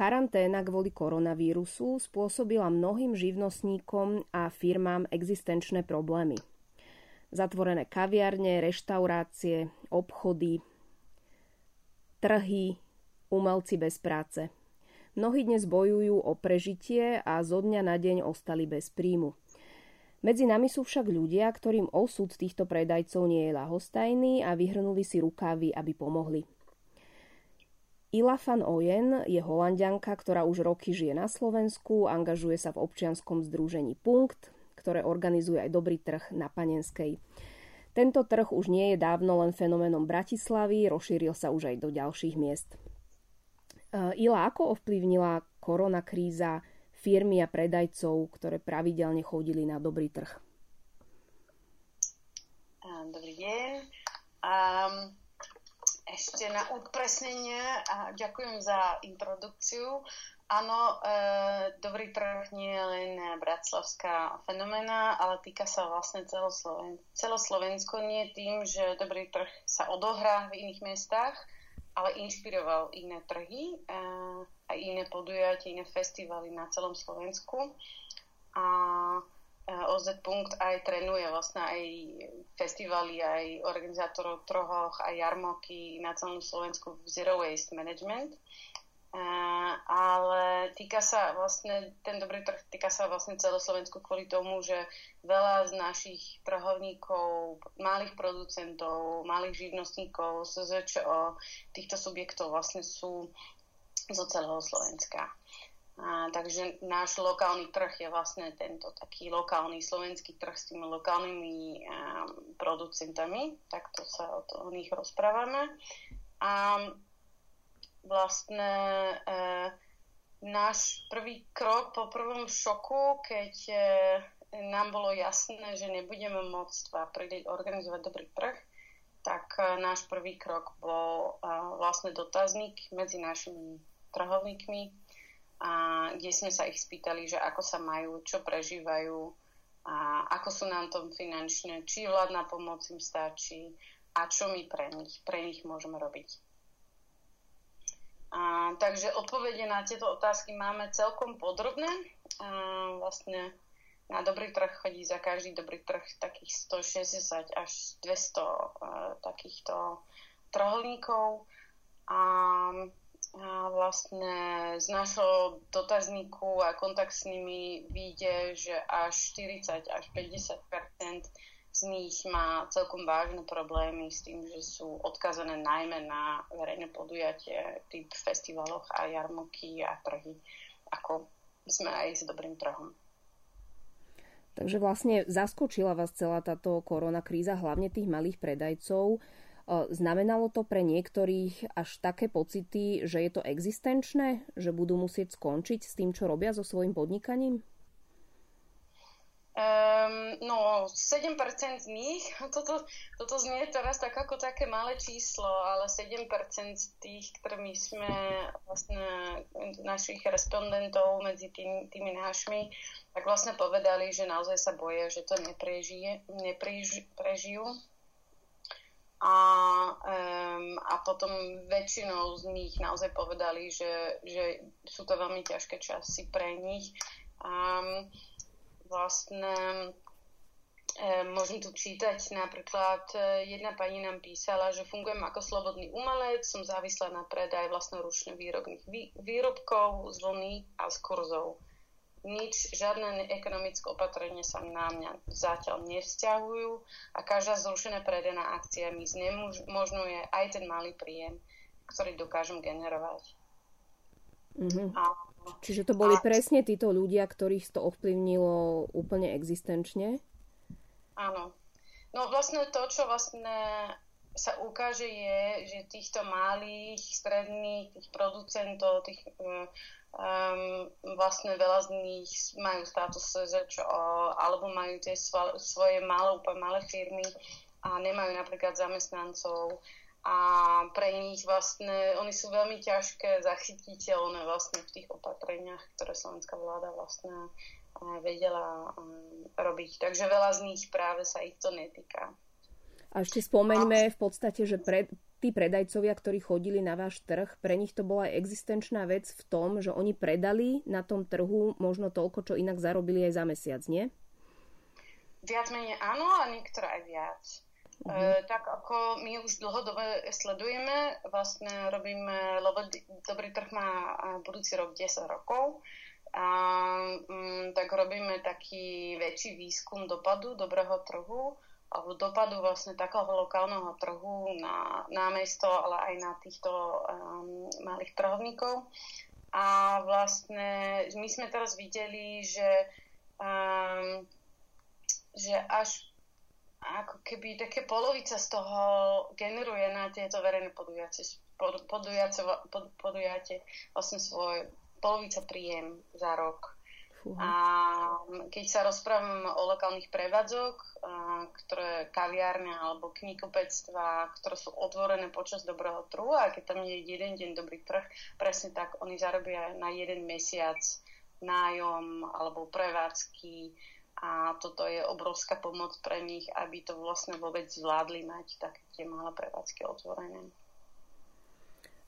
Karanténa kvôli koronavírusu spôsobila mnohým živnostníkom a firmám existenčné problémy. Zatvorené kaviarne, reštaurácie, obchody, trhy, umelci bez práce. Mnohí dnes bojujú o prežitie a zo dňa na deň ostali bez príjmu. Medzi nami sú však ľudia, ktorým osud týchto predajcov nie je lahostajný a vyhrnuli si rukávy, aby pomohli. Ila van Oyen je holandianka, ktorá už roky žije na Slovensku, angažuje sa v občianskom združení Punkt, ktoré organizuje aj dobrý trh na Panenskej. Tento trh už nie je dávno len fenoménom Bratislavy, rozšíril sa už aj do ďalších miest. E, Ila, ako ovplyvnila korona kríza firmy a predajcov, ktoré pravidelne chodili na dobrý trh? Dobrý deň. Um, ešte na upresnenie a ďakujem za introdukciu. Áno, e, dobrý trh nie je len bratislavská fenomena, ale týka sa vlastne celosloven- celoslovensko. Nie tým, že dobrý trh sa odohrá v iných miestach, ale inšpiroval iné trhy e, a iné podujatia, iné festivaly na celom Slovensku. A OZ Punkt aj trénuje vlastne aj festivaly, aj organizátorov trohoch, aj jarmoky na celom Slovensku v Zero Waste Management. Ale týka sa vlastne, ten dobrý trh týka sa vlastne celoslovensku kvôli tomu, že veľa z našich trhovníkov, malých producentov, malých živnostníkov, SZČO, týchto subjektov vlastne sú zo celého Slovenska. A, takže náš lokálny trh je vlastne tento taký lokálny slovenský trh s tými lokálnymi um, producentami, takto sa o, to, o nich rozprávame. A vlastne e, náš prvý krok po prvom šoku, keď e, nám bolo jasné, že nebudeme môcť organizovať dobrý trh, tak e, náš prvý krok bol e, vlastne dotazník medzi našimi trhovníkmi, a kde sme sa ich spýtali, že ako sa majú, čo prežívajú a ako sú nám tom finančne, či vládna pomoc im stačí a čo my pre nich, pre nich môžeme robiť. A, takže odpovede na tieto otázky máme celkom podrobné. A, vlastne na dobrý trh chodí za každý dobrý trh takých 160 až 200 a, takýchto trholníkov. A a vlastne z našho dotazníku a kontakt s nimi vyjde, že až 40 až 50% z nich má celkom vážne problémy s tým, že sú odkazané najmä na verejné podujatie typ festivaloch a jarmoky a trhy, ako sme aj s dobrým trhom. Takže vlastne zaskočila vás celá táto korona kríza, hlavne tých malých predajcov. Znamenalo to pre niektorých až také pocity, že je to existenčné, že budú musieť skončiť s tým, čo robia so svojím podnikaním? Um, no, 7% z nich, toto, toto znie teraz tak ako také malé číslo, ale 7% z tých, ktorými sme vlastne našich respondentov medzi tým, tými našimi, tak vlastne povedali, že naozaj sa boja, že to neprežije, neprežijú a, um, a potom väčšinou z nich naozaj povedali, že, že sú to veľmi ťažké časy pre nich. Um, vlastne môžem tu čítať napríklad, e, jedna pani nám písala, že fungujem ako slobodný umelec, som závislá na predaj vlastnoručne výrobných výrobkov z vlny a z kurzov nič, žiadne ekonomické opatrenie sa na mňa zatiaľ nevzťahujú a každá zrušená predená akcia mi znemožňuje aj ten malý príjem, ktorý dokážem generovať. Mm-hmm. A, Čiže to boli a... presne títo ľudia, ktorých to ovplyvnilo úplne existenčne? Áno. No vlastne to, čo vlastne sa ukáže je, že týchto malých, stredných, tých producentov, tých um, vlastne veľa z nich majú status SZČO alebo majú tie svoje malé, úplne malé firmy a nemajú napríklad zamestnancov a pre nich vlastne, oni sú veľmi ťažké zachytiteľné vlastne v tých opatreniach, ktoré slovenská vláda vlastne eh, vedela um, robiť. Takže veľa z nich práve sa ich to netýka. A ešte spomeňme v podstate, že pre, tí predajcovia, ktorí chodili na váš trh, pre nich to bola aj existenčná vec v tom, že oni predali na tom trhu možno toľko, čo inak zarobili aj za mesiac, nie? Viac menej áno a niektoré aj viac. Uh-huh. E, tak ako my už dlhodobé sledujeme, vlastne robíme, lebo Dobrý trh má budúci rok 10 rokov, a, m, tak robíme taký väčší výskum dopadu dobrého trhu alebo dopadu vlastne takého lokálneho trhu na, na mesto, ale aj na týchto um, malých trhovníkov. A vlastne my sme teraz videli, že, um, že až ako keby také polovica z toho generuje na tieto verejné podujatie, podujatie, podujatie vlastne svoj polovica príjem za rok. Fúha. A keď sa rozprávam o lokálnych prevádzok, ktoré kaviárne alebo knihkupectva, ktoré sú otvorené počas dobrého trhu a keď tam je jeden deň dobrý trh, presne tak oni zarobia na jeden mesiac nájom alebo prevádzky a toto je obrovská pomoc pre nich, aby to vlastne vôbec zvládli mať také tie malé prevádzky otvorené.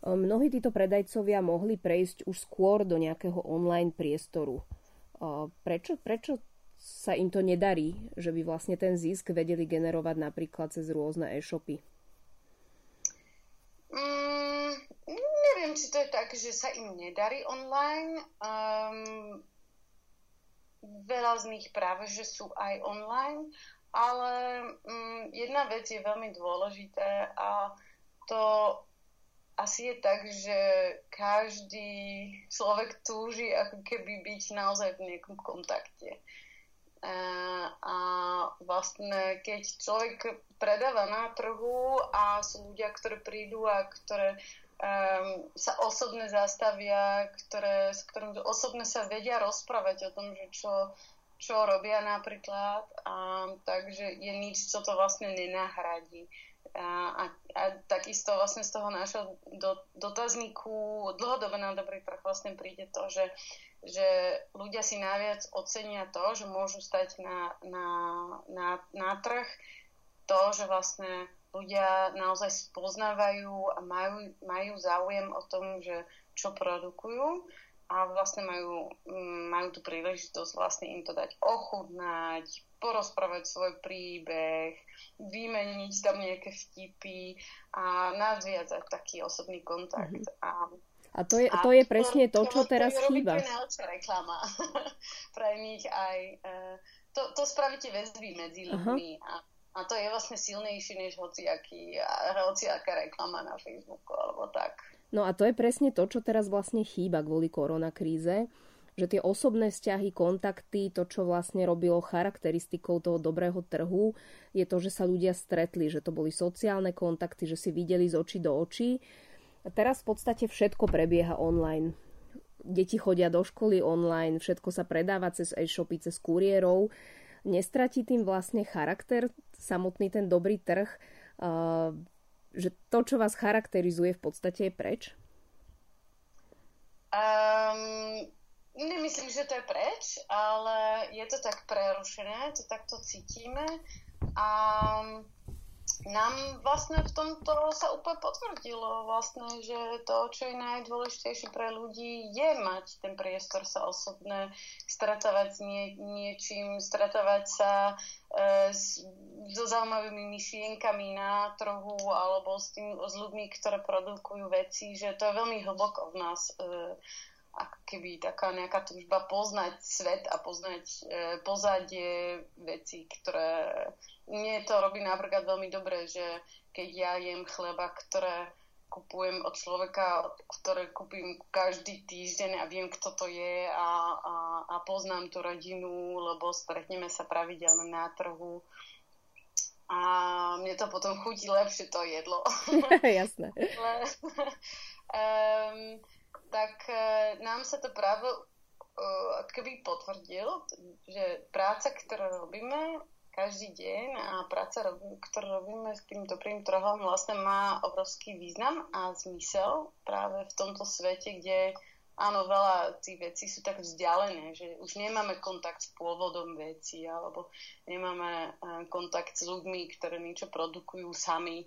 Mnohí títo predajcovia mohli prejsť už skôr do nejakého online priestoru. Prečo, prečo sa im to nedarí, že by vlastne ten zisk vedeli generovať napríklad cez rôzne e-shopy? Mm, neviem, či to je tak, že sa im nedarí online. Um, veľa z nich práve, že sú aj online, ale um, jedna vec je veľmi dôležité a to asi je tak, že každý človek túži ako keby byť naozaj v nejakom kontakte. A vlastne keď človek predáva na trhu a sú ľudia, ktorí prídu a ktoré um, sa osobne zastavia, ktoré, s ktorým osobne sa vedia rozprávať o tom, že čo, čo robia napríklad. A, takže je nič, čo to vlastne nenahradí. A, a, a takisto vlastne z toho nášho do, dotazníku dlhodobé na dobrý trh vlastne príde to, že že ľudia si najviac ocenia to, že môžu stať na, na, na, na trh, to, že vlastne ľudia naozaj spoznávajú a majú, majú záujem o tom, že čo produkujú a vlastne majú, mm, majú tú príležitosť vlastne im to dať ochutnať, porozprávať svoj príbeh, vymeniť tam nejaké vtipy a nadviazať taký osobný kontakt. Mm-hmm. A a to je, a to je presne to, čo teraz chýba. To je reklama pre nich aj. Uh, to, to spravíte väzby medzi ľuďmi a, a to je vlastne silnejšie než hociaký, hociaká reklama na Facebooku alebo tak. No a to je presne to, čo teraz vlastne chýba kvôli koronakríze že tie osobné vzťahy, kontakty, to, čo vlastne robilo charakteristikou toho dobrého trhu, je to, že sa ľudia stretli, že to boli sociálne kontakty, že si videli z očí do očí a teraz v podstate všetko prebieha online. Deti chodia do školy online, všetko sa predáva cez e-shopy, cez kuriérov. Nestratí tým vlastne charakter, samotný ten dobrý trh, že to, čo vás charakterizuje, v podstate je preč? Um, nemyslím, že to je preč, ale je to tak prerušené, to takto cítime. A um, nám vlastne v tomto sa úplne potvrdilo vlastne, že to, čo je najdôležitejšie pre ľudí, je mať ten priestor sa osobne stretávať s nie, niečím, stretávať sa e, s, so zaujímavými myšlienkami na trhu alebo s, tým, s ľuďmi, ktoré produkujú veci, že to je veľmi hlboko v nás e, ako keby taká nejaká túžba poznať svet a poznať e, pozadie veci, ktoré mne to robí napríklad veľmi dobre, že keď ja jem chleba, ktoré kupujem od človeka, ktoré kúpim každý týždeň a viem, kto to je a, a, a poznám tú rodinu, lebo stretneme sa pravidelne na trhu. A mne to potom chutí lepšie to jedlo. Jasné. um, tak e, nám sa to práve uh, keby potvrdil, že práca, ktorú robíme každý deň a práca, ktorú robíme s tým dobrým trhom, vlastne má obrovský význam a zmysel práve v tomto svete, kde áno, veľa tých vecí sú tak vzdialené, že už nemáme kontakt s pôvodom veci alebo nemáme kontakt s ľuďmi, ktoré niečo produkujú sami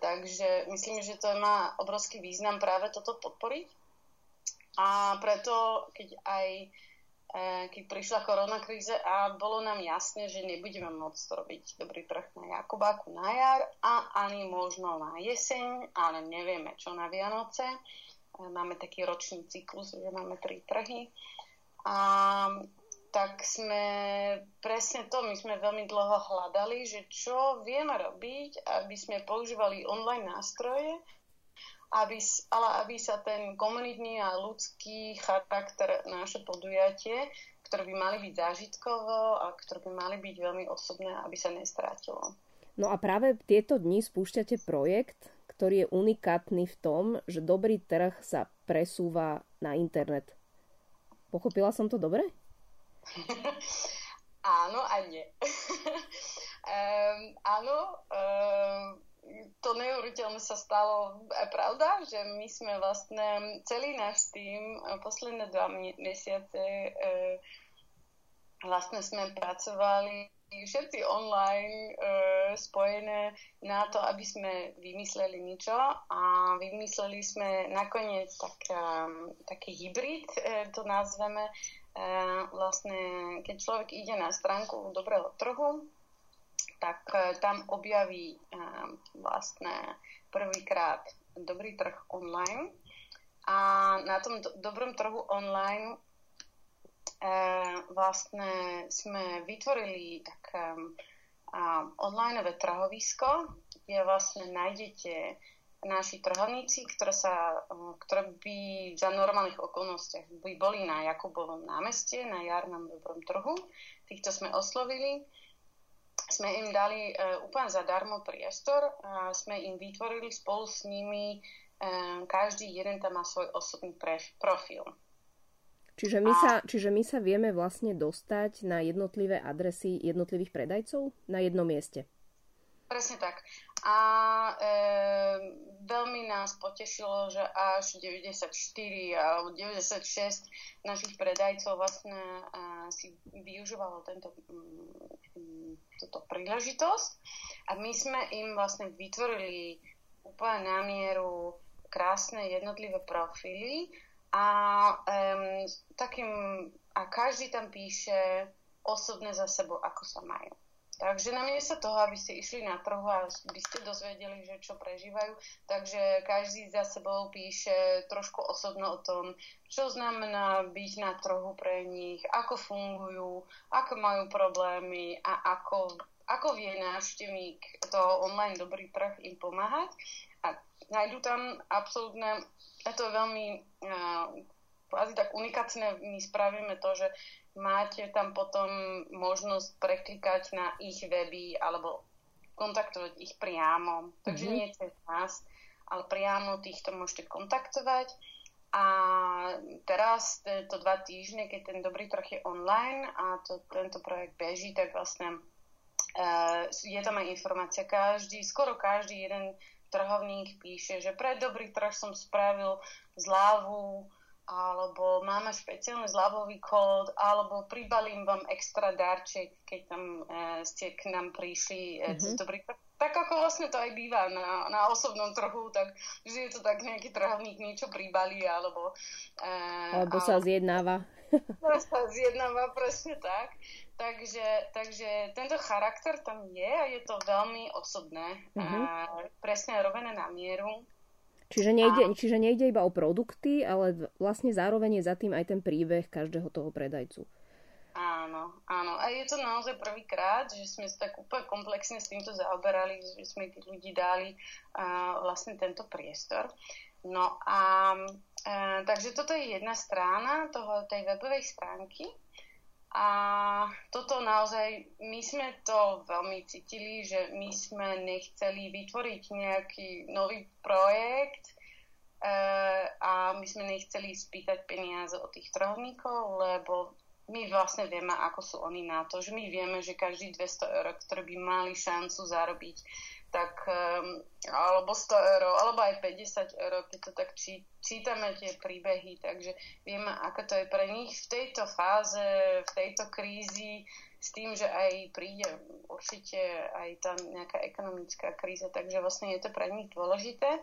takže myslím, že to má obrovský význam práve toto podporiť. A preto, keď aj keď prišla korona kríze a bolo nám jasné, že nebudeme môcť robiť dobrý trh na Jakubáku na jar a ani možno na jeseň, ale nevieme čo na Vianoce. Máme taký ročný cyklus, že máme tri trhy. A tak sme presne to, my sme veľmi dlho hľadali, že čo vieme robiť, aby sme používali online nástroje, aby, ale aby sa ten komunitný a ľudský charakter naše podujatie, ktoré by mali byť zážitkovo a ktoré by mali byť veľmi osobné, aby sa nestrátilo. No a práve tieto dni spúšťate projekt, ktorý je unikátny v tom, že dobrý trh sa presúva na internet. Pochopila som to dobre? áno a nie. um, áno, um, to neuveriteľné sa stalo pravda, že my sme vlastne celý náš tým posledné dva mesiace uh, vlastne sme pracovali všetci online e, spojené na to, aby sme vymysleli niečo a vymysleli sme nakoniec tak, e, taký hybrid, e, to nazveme, E, vlastne, keď človek ide na stránku dobrého trhu, tak e, tam objaví e, vlastne prvýkrát dobrý trh online. A na tom do- dobrom trhu online vlastne sme vytvorili tak onlineové trhovisko, kde vlastne nájdete naši trhovníci, ktoré, sa, eh, ktoré by za normálnych okolnostiach by boli na Jakubovom námestie, na jarnom dobrom trhu. Týchto sme oslovili. Sme im dali uh, úplne zadarmo priestor a sme im vytvorili spolu s nimi, uh, každý jeden tam má svoj osobný profil. Čiže my, a... sa, čiže my sa vieme vlastne dostať na jednotlivé adresy jednotlivých predajcov na jednom mieste. Presne tak. A e, veľmi nás potešilo, že až 94 alebo 96 našich predajcov vlastne e, si využívalo tento, m, túto príležitosť a my sme im vlastne vytvorili úplne na mieru krásne jednotlivé profily a um, takým, a každý tam píše osobne za sebou, ako sa majú. Takže namiesto toho, aby ste išli na trhu a by ste dozvedeli, že čo prežívajú, takže každý za sebou píše trošku osobno o tom, čo znamená byť na trhu pre nich, ako fungujú, ako majú problémy a ako, ako vie návštevník toho online dobrý trh im pomáhať. A nájdu tam absolútne, a to je veľmi uh, tak unikátne, my spravíme to, že máte tam potom možnosť preklikať na ich weby alebo kontaktovať ich priamo. Takže mm-hmm. nie cez nás, ale priamo týchto môžete kontaktovať. A teraz, to dva týždne, keď ten dobrý trh je online a to, tento projekt beží, tak vlastne uh, je tam aj informácia. Každý, skoro každý jeden trhovník píše, že pre dobrý trh som spravil zľavu alebo máme špeciálny zľavový kód, alebo pribalím vám extra darček, keď tam e, ste k nám prišli e, mm-hmm. dobrý tak ako vlastne to aj býva na, na osobnom trhu, tak že je to tak nejaký trhovník niečo pribalí, alebo... E, alebo sa zjednáva. sa zjednáva, presne tak. Takže, takže tento charakter tam je a je to veľmi osobné. Mm-hmm. E, presne robené na mieru. Čiže nejde, a... čiže nejde iba o produkty, ale vlastne zároveň je za tým aj ten príbeh každého toho predajcu. Áno, áno. A je to naozaj prvýkrát, že sme sa tak úplne komplexne s týmto zaoberali, že sme tých ľudí dali uh, vlastne tento priestor. No a uh, takže toto je jedna strana toho, tej webovej stránky. A toto naozaj, my sme to veľmi cítili, že my sme nechceli vytvoriť nejaký nový projekt e, a my sme nechceli spýtať peniaze od tých trhovníkov, lebo my vlastne vieme, ako sú oni na to, že my vieme, že každý 200 eur, ktoré by mali šancu zarobiť tak um, alebo 100 eur, alebo aj 50 eur, keď to tak či, čítame tie príbehy, takže vieme, ako to je pre nich v tejto fáze, v tejto krízi, s tým, že aj príde určite aj tá nejaká ekonomická kríza, takže vlastne je to pre nich dôležité.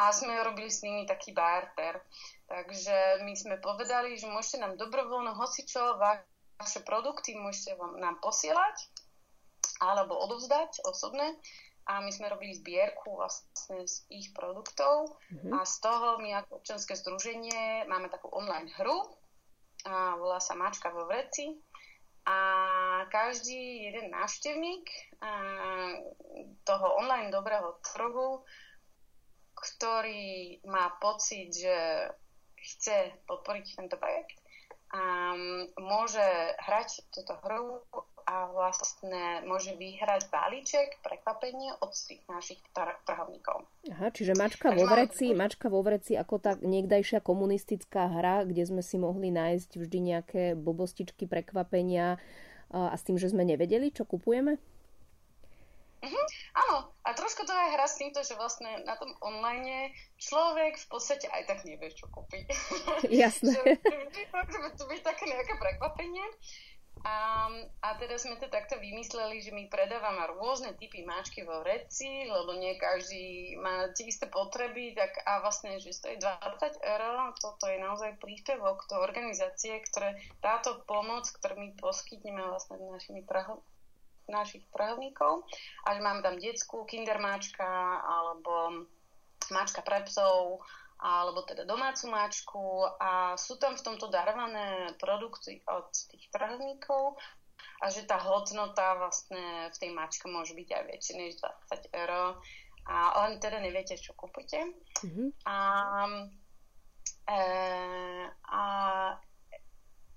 A sme robili s nimi taký barter. Takže my sme povedali, že môžete nám dobrovoľno hocičo, vaše produkty môžete vám, nám posielať alebo odovzdať osobné a my sme robili zbierku vlastne z ich produktov mm-hmm. a z toho my ako občanské združenie máme takú online hru, a volá sa Mačka vo vreci a každý jeden návštevník toho online dobrého trhu, ktorý má pocit, že chce podporiť tento projekt, um, môže hrať túto hru a vlastne môže vyhrať balíček, prekvapenie od tých našich trhovníkov. Aha, čiže mačka vo vreci, mám... mačka vo vreci ako tá niekdajšia komunistická hra, kde sme si mohli nájsť vždy nejaké blbostičky, prekvapenia a s tým, že sme nevedeli, čo kupujeme? Uh-huh. Áno, a trošku to aj hra s týmto, že vlastne na tom online človek v podstate aj tak nevie, čo kúpiť. Jasné. že, to byť také nejaké prekvapenie. A, a teda sme to takto vymysleli, že my predávame rôzne typy máčky vo vreci, lebo nie každý má tie isté potreby, tak a vlastne, že stojí 20 eur, toto je naozaj príspevok do organizácie, ktoré táto pomoc, ktorú my poskytneme vlastne našimi praho, našich prahovníkov, a že máme tam detskú kindermáčka alebo máčka pre psov, alebo teda domácu máčku a sú tam v tomto darované produkty od tých trhníkov a že tá hodnota vlastne v tej mačke môže byť aj väčšia než 20 eur a len teda neviete, čo kúpite. Mm-hmm. A, e, a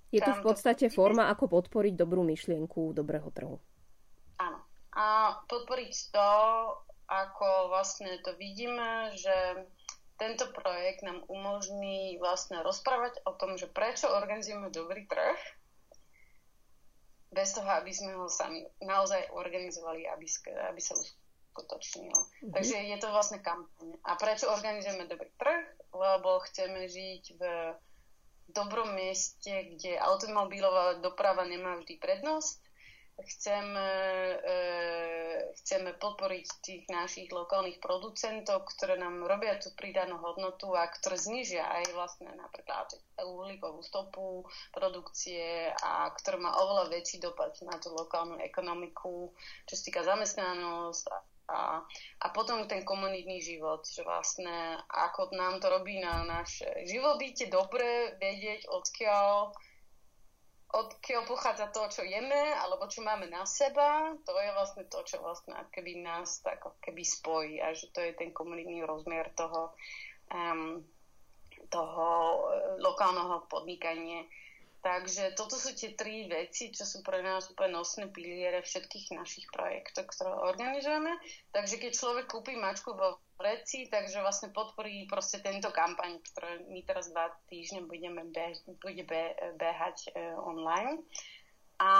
je to v podstate to... forma, ako podporiť dobrú myšlienku dobrého trhu. Áno. A podporiť to, ako vlastne to vidíme, že tento projekt nám umožní vlastne rozprávať o tom, že prečo organizujeme dobrý trh, bez toho, aby sme ho sami naozaj organizovali, aby, aby sa uskutočnil. Mm-hmm. Takže je to vlastne kampaň. A prečo organizujeme dobrý trh? Lebo chceme žiť v dobrom mieste, kde automobilová doprava nemá vždy prednosť chceme, e, chceme podporiť tých našich lokálnych producentov, ktoré nám robia tú pridanú hodnotu a ktoré znižia aj vlastne napríklad uhlíkovú stopu produkcie a ktoré má oveľa väčší dopad na tú lokálnu ekonomiku, čo sa týka zamestnanosť a, a potom ten komunitný život, že vlastne ako nám to robí na naše živobytie dobre vedieť, odkiaľ odkiaľ pochádza to, čo jeme, alebo čo máme na seba, to je vlastne to, čo vlastne keby nás tak keby spojí a že to je ten komunitný rozmer toho, um, toho e, lokálneho podnikania. Takže toto sú tie tri veci, čo sú pre nás úplne nosné piliere všetkých našich projektov, ktoré organizujeme. Takže keď človek kúpi mačku vo vreci, takže vlastne podporí proste tento kampaň, ktoré my teraz dva týždne budeme beh, bude be, behať e, online. A,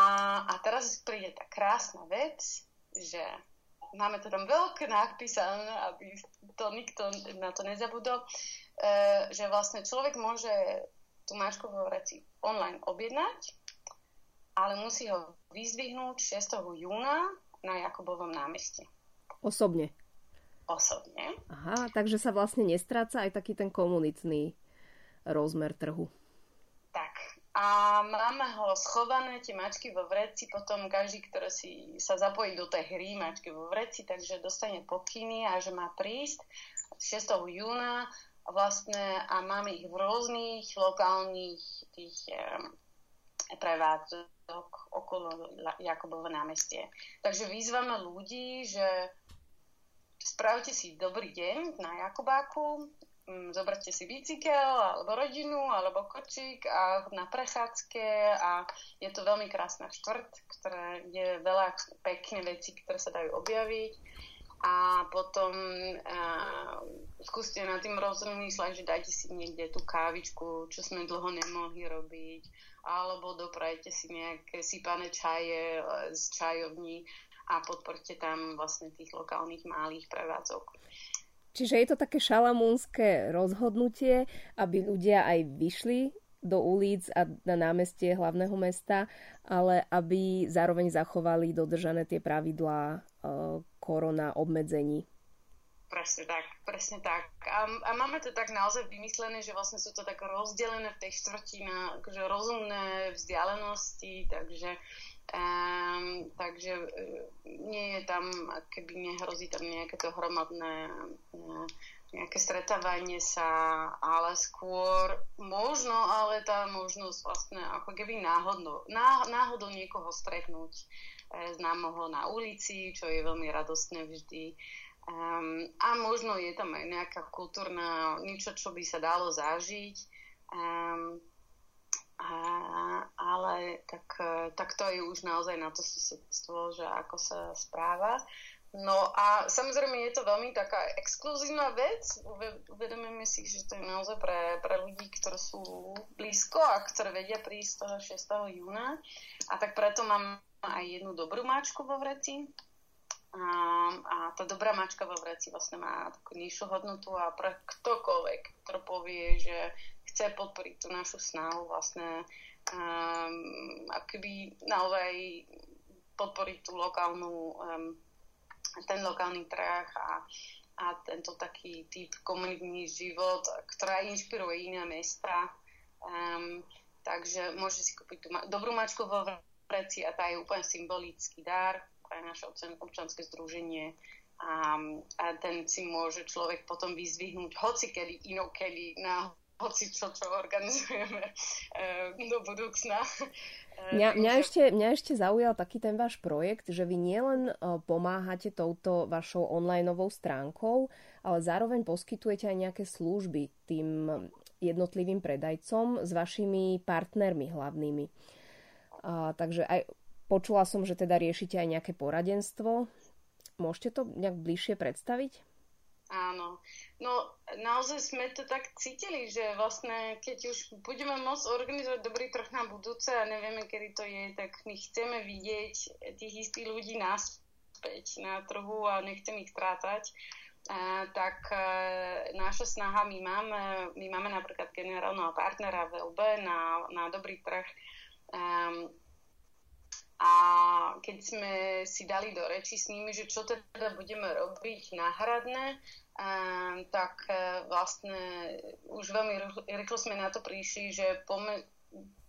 a teraz príde tá krásna vec, že máme to tam veľké napísané, aby to nikto na to nezabudol, e, že vlastne človek môže tú mačku vo online objednať, ale musí ho vyzdvihnúť 6. júna na Jakubovom námestí. Osobne? Osobne. Aha, takže sa vlastne nestráca aj taký ten komunitný rozmer trhu. Tak. A máme ho schované, tie mačky vo vreci, potom každý, ktorý si sa zapojí do tej hry mačky vo vreci, takže dostane pokyny a že má prísť 6. júna vlastne a máme ich v rôznych lokálnych tých um, prevádzok okolo Jakobovo námestie. Takže vyzvame ľudí, že spravte si dobrý deň na Jakobáku, um, zoberte si bicykel, alebo rodinu, alebo kočík a na prechádzke a je to veľmi krásna štvrť, ktorá je veľa pekné veci, ktoré sa dajú objaviť. A potom uh, skúste nad tým rozmýšľať, že dajte si niekde tú kávičku, čo sme dlho nemohli robiť, alebo doprajte si nejaké sypané čaje z čajovní a podporte tam vlastne tých lokálnych malých prevádzok. Čiže je to také šalamúnske rozhodnutie, aby ľudia aj vyšli do ulic a na námestie hlavného mesta, ale aby zároveň zachovali dodržané tie pravidlá uh, korona obmedzení. Presne tak, presne tak. A, a máme to tak naozaj vymyslené, že vlastne sú to tak rozdelené v tej štvrti na akože rozumné vzdialenosti, takže Um, takže uh, nie je tam, keby nehrozí tam nejaké to hromadné uh, nejaké stretávanie sa, ale skôr možno, ale tá možnosť vlastne ako keby náhodno, ná, náhodou niekoho stretnúť e, známoho na ulici, čo je veľmi radostné vždy. Um, a možno je tam aj nejaká kultúrna, niečo, čo by sa dalo zažiť. Um, a, ale tak, e, tak to je už naozaj na to susedstvo, že ako sa správa. No a samozrejme je to veľmi taká exkluzívna vec. Uvedomujeme si, že to je naozaj pre, pre ľudí, ktorí sú blízko a ktoré vedia prísť toho 6. júna. A tak preto mám aj jednu dobrú mačku vo vreci. A, a tá dobrá mačka vo vreci vlastne má takú nižšiu hodnotu a pre ktokoľvek, kto povie, že chce podporiť tú našu snahu vlastne um, akoby naozaj podporiť tú lokálnu um, ten lokálny trh a, a tento taký typ komunitný život, ktorá inšpiruje iné mesta. Um, takže môže si kúpiť tú ma- dobrú mačku vo vreci a tá je úplne symbolický dar pre naše občanské združenie a, a ten si môže človek potom vyzvihnúť hoci kedy inokedy na hoci čo, čo organizujeme e, do budúcna. E, mňa, mňa, ešte, mňa ešte zaujal taký ten váš projekt, že vy nielen e, pomáhate touto vašou onlineovou stránkou, ale zároveň poskytujete aj nejaké služby tým jednotlivým predajcom s vašimi partnermi hlavnými. A, takže aj počula som, že teda riešite aj nejaké poradenstvo. Môžete to nejak bližšie predstaviť? Áno. No naozaj sme to tak cítili, že vlastne keď už budeme môcť organizovať dobrý trh na budúce a nevieme, kedy to je, tak my chceme vidieť tých istých ľudí naspäť na trhu a nechcem ich trátať. Uh, tak uh, naša snaha, my máme, my máme napríklad generálneho partnera VLB na, na dobrý trh um, a keď sme si dali do reči s nimi, že čo teda budeme robiť náhradné, um, tak uh, vlastne už veľmi rýchlo sme na to prišli, že poďme,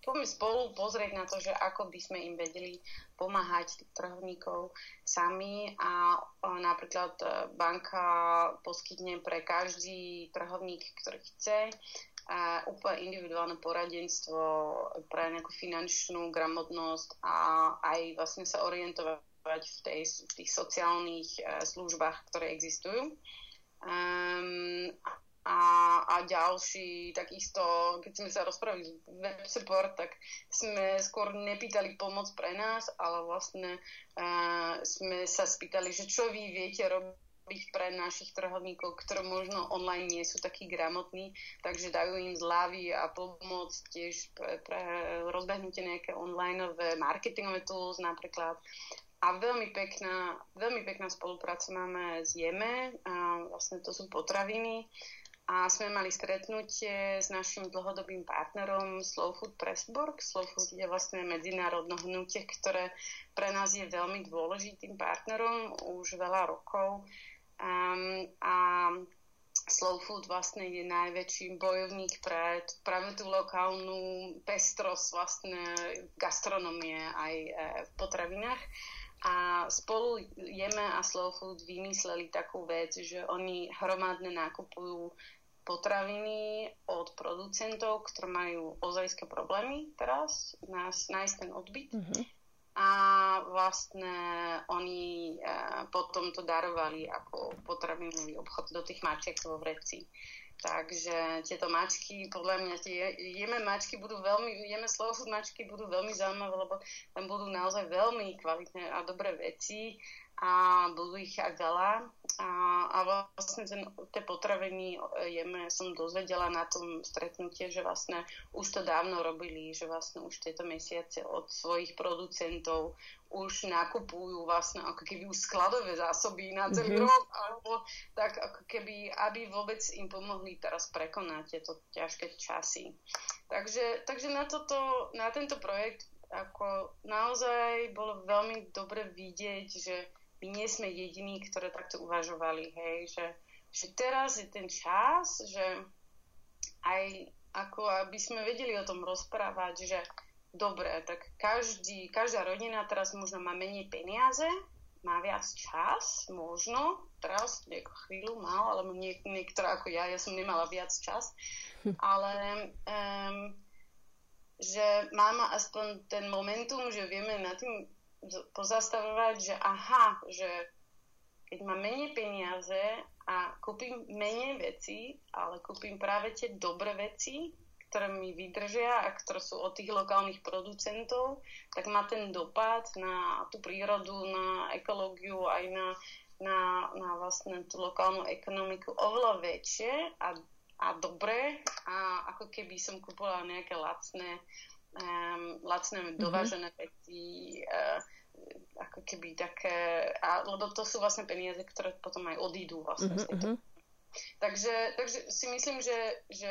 poďme spolu pozrieť na to, že ako by sme im vedeli pomáhať trhovníkov sami. A uh, napríklad uh, banka poskytne pre každý trhovník, ktorý chce, a úplne individuálne poradenstvo pre nejakú finančnú gramotnosť a aj vlastne sa orientovať v, tej, v tých sociálnych uh, službách, ktoré existujú. Um, a, a ďalší, takisto, keď sme sa rozprávali s web support, tak sme skôr nepýtali pomoc pre nás, ale vlastne uh, sme sa spýtali, že čo vy viete robiť robiť pre našich trhovníkov, ktorí možno online nie sú takí gramotní, takže dajú im zľavy a pomoc tiež pre, pre rozbehnutie nejaké online marketingové tools napríklad. A veľmi pekná, veľmi pekná spolupráca máme s Jeme, a vlastne to sú potraviny. A sme mali stretnutie s našim dlhodobým partnerom Slow Food Pressburg. Slow Food je vlastne medzinárodné hnutie, ktoré pre nás je veľmi dôležitým partnerom už veľa rokov. Um, a Slow Food vlastne je najväčší bojovník pre práve tú lokálnu pestrosť vlastne gastronomie aj e, v potravinách. A spolu Jeme a Slow Food vymysleli takú vec, že oni hromadne nakupujú potraviny od producentov, ktorí majú ozajské problémy teraz, nás, nájsť ten odbyt. Mm-hmm a vlastne oni e, potom to darovali ako potravinový obchod do tých mačiek vo vreci. Takže tieto mačky, podľa mňa tie jeme mačky budú veľmi, jeme slovo mačky budú veľmi zaujímavé, lebo tam budú naozaj veľmi kvalitné a dobré veci a budú ich aj veľa. A, a vlastne ten, tie potraviny e, jeme som dozvedela na tom stretnutie, že vlastne už to dávno robili, že vlastne už tieto mesiace od svojich producentov už nakupujú vlastne ako keby už skladové zásoby na celý mm-hmm. rok, alebo tak ako keby, aby vôbec im pomohli teraz prekonať tieto ťažké časy. Takže, takže na, toto, na tento projekt ako naozaj bolo veľmi dobre vidieť, že my nie sme jediní, ktoré takto uvažovali, hej, že, že teraz je ten čas, že aj ako aby sme vedeli o tom rozprávať, že dobre, tak každý, každá rodina teraz možno má menej peniaze, má viac čas, možno, teraz nieko chvíľu mal, alebo niek- niektorá ako ja, ja som nemala viac čas, ale um, že máme aspoň ten momentum, že vieme na tým pozastavovať, že aha, že keď mám menej peniaze a kúpim menej veci, ale kúpim práve tie dobré veci, ktoré mi vydržia a ktoré sú od tých lokálnych producentov, tak má ten dopad na tú prírodu, na ekológiu aj na, na, na vlastne tú lokálnu ekonomiku oveľa väčšie a a dobré. A ako keby som kúpila nejaké lacné, um, lacné mm-hmm. dovážené veci, uh, ako keby také, a, lebo to sú vlastne peniaze, ktoré potom aj odídu vlastne mm-hmm. z tejto mhm. Takže, takže si myslím, že, že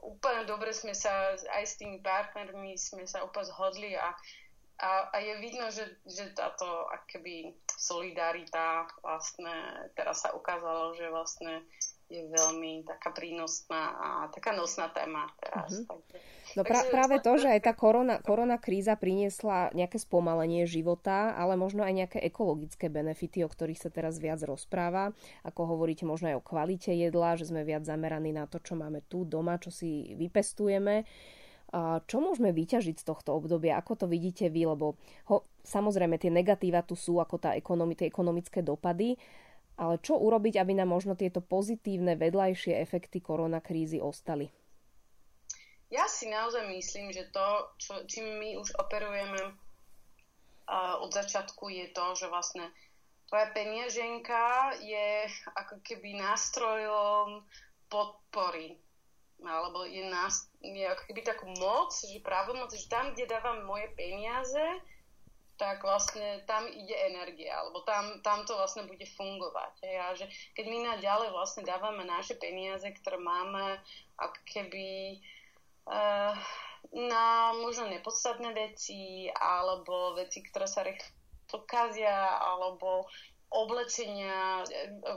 úplne dobre sme sa aj s tými partnermi sme sa úplne zhodli a, a, a je vidno, že, že táto akoby solidarita vlastne teraz sa ukázalo, že vlastne je veľmi taká prínosná a taká nosná téma teraz. Mm-hmm. Takže, no pra, práve to, že aj tá korona, korona kríza priniesla nejaké spomalenie života, ale možno aj nejaké ekologické benefity, o ktorých sa teraz viac rozpráva. Ako hovoríte, možno aj o kvalite jedla, že sme viac zameraní na to, čo máme tu doma, čo si vypestujeme. Čo môžeme vyťažiť z tohto obdobia? Ako to vidíte vy? Lebo ho, samozrejme tie negatíva tu sú, ako tá ekonomi, tie ekonomické dopady, ale čo urobiť, aby nám možno tieto pozitívne vedľajšie efekty koronakrízy ostali? Ja si naozaj myslím, že to, čo, čím my už operujeme uh, od začiatku, je to, že vlastne tvoja penieženka je ako keby nástrojom podpory alebo je, nás, je ako keby takú moc, že právomoc, že tam, kde dávam moje peniaze, tak vlastne tam ide energia, alebo tam, tam to vlastne bude fungovať. Hej. A že keď my naďalej vlastne dávame naše peniaze, ktoré máme ako keby uh, na možno nepodstatné veci, alebo veci, ktoré sa rýchlo kazia, alebo oblečenia,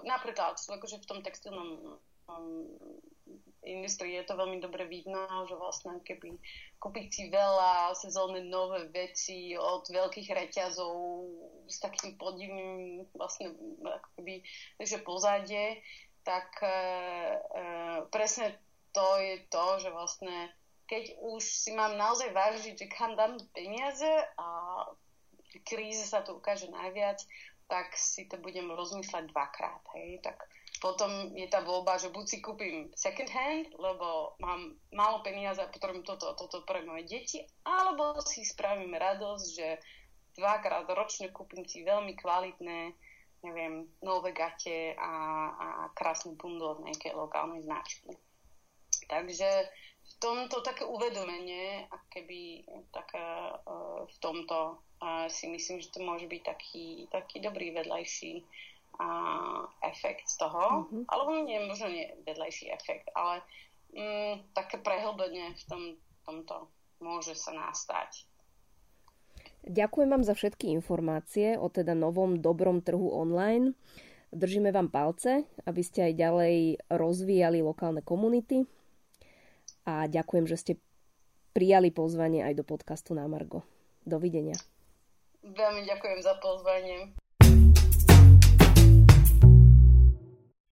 napríklad akože v tom textilnom um, industrii je to veľmi dobre vidno, že vlastne keby kúpiť si veľa sezónne nové veci od veľkých reťazov s takým podivným vlastne akoby, že pozadie, tak e, e, presne to je to, že vlastne keď už si mám naozaj vážiť, že kam dám peniaze a kríze sa to ukáže najviac, tak si to budem rozmýšľať dvakrát. Hej? Tak potom je tá voľba, že buď si kúpim second hand, lebo mám málo peniaze a potrebujem toto a toto pre moje deti, alebo si spravím radosť, že dvakrát ročne kúpim si veľmi kvalitné, neviem, nové gate a, a krásny bundu od nejakej lokálnej značky. Takže v tomto také uvedomenie, keby také, uh, v tomto uh, si myslím, že to môže byť taký, taký dobrý vedľajší a efekt z toho, mm-hmm. alebo nie, možno nie vedlejší efekt, ale mm, také prehlbenie v tom, tomto môže sa nastať. Ďakujem vám za všetky informácie o teda novom dobrom trhu online. Držíme vám palce, aby ste aj ďalej rozvíjali lokálne komunity a ďakujem, že ste prijali pozvanie aj do podcastu na Margo. Dovidenia. Veľmi ďakujem za pozvanie.